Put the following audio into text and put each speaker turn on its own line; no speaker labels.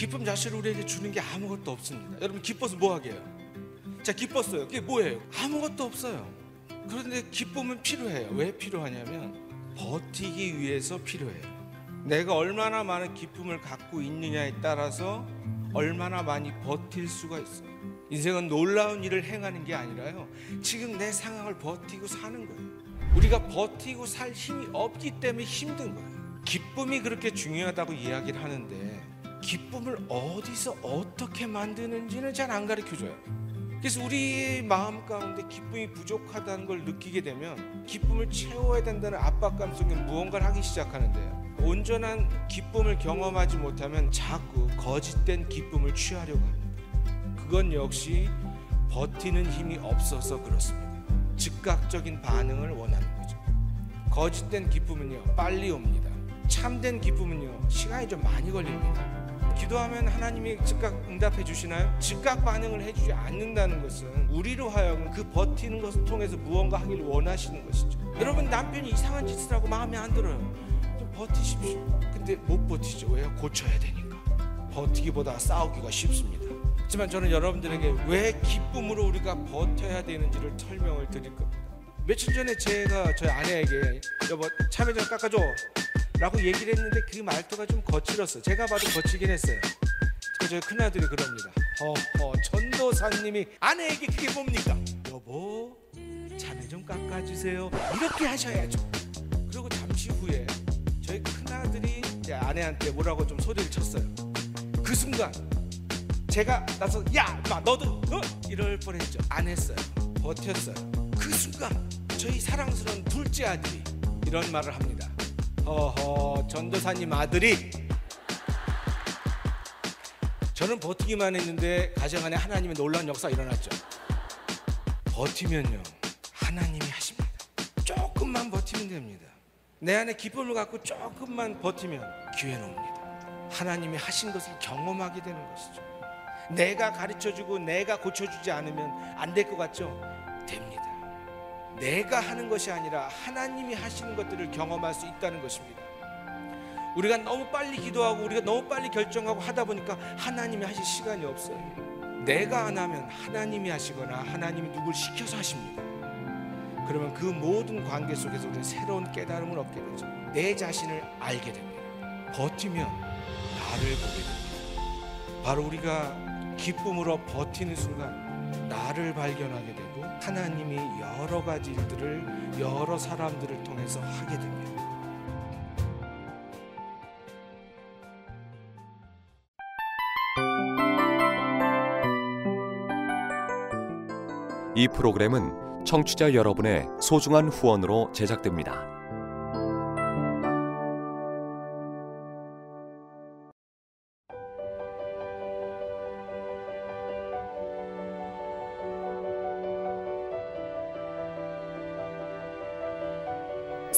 기쁨 자체를 우리에게 주는 게 아무것도 없습니다. 여러분 기뻐서 뭐 하게요? 자 기뻤어요. 그게 뭐예요? 아무것도 없어요. 그런데 기쁨은 필요해요. 왜 필요하냐면 버티기 위해서 필요해요. 내가 얼마나 많은 기쁨을 갖고 있느냐에 따라서 얼마나 많이 버틸 수가 있어요. 인생은 놀라운 일을 행하는 게 아니라요. 지금 내 상황을 버티고 사는 거예요. 우리가 버티고 살 힘이 없기 때문에 힘든 거예요. 기쁨이 그렇게 중요하다고 이야기를 하는데 기쁨을 어디서 어떻게 만드는지는 잘 안 가르쳐 줘요. 그래서 우리 마음 가운데 기쁨이 부족하다는 걸 느끼게 되면 기쁨을 채워야 된다는 압박감 속에 무언가를 하기 시작하는데요. 온전한 기쁨을 경험하지 못하면 자꾸 거짓된 기쁨을 취하려고 합니다. 그건 역시 버티는 힘이 없어서 그렇습니다. 즉각적인 반응을 원하는 거죠. 거짓된 기쁨은요, 빨리 옵니다. 참된 기쁨은요, 시간이 좀 많이 걸립니다. 기도하면 하나님이 즉각 응답해 주시나요? 즉각 반응을 해주지 않는다는 것은 우리로 하여금 그 버티는 것을 통해서 무언가 하기를 원하시는 것이죠. 여러분 남편이 이상한 짓을 하고 마음에 안 들어요. 좀 버티십시오. 근데 못 버티죠. 왜요? 고쳐야 되니까. 버티기보다 싸우기가 쉽습니다. 하지만 저는 여러분들에게 왜 기쁨으로 우리가 버텨야 되는지를 설명을 드릴 겁니다. 며칠 전에 제가 저희 아내에게 여보 참외장 깎아줘 라고 얘기를 했는데 그 말투가 좀 거칠었어요. 제가 봐도 거칠긴 했어요. 그 저희 큰아들이 그럽니다. 허허 전도사님이 아내에게 그게 뭡니까? 여보 참외 좀 깎아주세요. 이렇게 하셔야죠. 그리고 잠시 후에 저희 큰아들이 제 아내한테 뭐라고 좀 소리를 쳤어요. 그 순간 제가 나서 야, 마 너도 어? 이럴 뻔했죠. 안 했어요. 버텼어요. 그 순간 저희 사랑스러운 둘째 아들이 이런 말을 합니다. 허허 전도사님 아들이 저는 버티기만 했는데 가정 안에 하나님의 놀라운 역사가 일어났죠. 버티면요 하나님이 하십니다. 조금만 버티면 됩니다. 내 안에 기쁨을 갖고 조금만 버티면 기회는 옵니다. 하나님이 하신 것을 경험하게 되는 것이죠. 내가 가르쳐 주고 내가 고쳐 주지 않으면 안 될 것 같죠? 됩니다. 내가 하는 것이 아니라 하나님이 하시는 것들을 경험할 수 있다는 것입니다. 우리가 너무 빨리 기도하고 우리가 너무 빨리 결정하고 하다 보니까 하나님이 하실 시간이 없어요. 내가 안 하면 하나님이 하시거나 하나님이 누굴 시켜서 하십니다. 그러면 그 모든 관계 속에서 우리는 새로운 깨달음을 얻게 되죠. 내 자신을 알게 됩니다. 버티면 나를 보게 됩니다. 바로 우리가 기쁨으로 버티는 순간 나를 발견하게 되고 하나님이 여러 가지 일들을 여러 사람들을 통해서 하게 됩니다.
이 프로그램은 청취자 여러분의 소중한 후원으로 제작됩니다.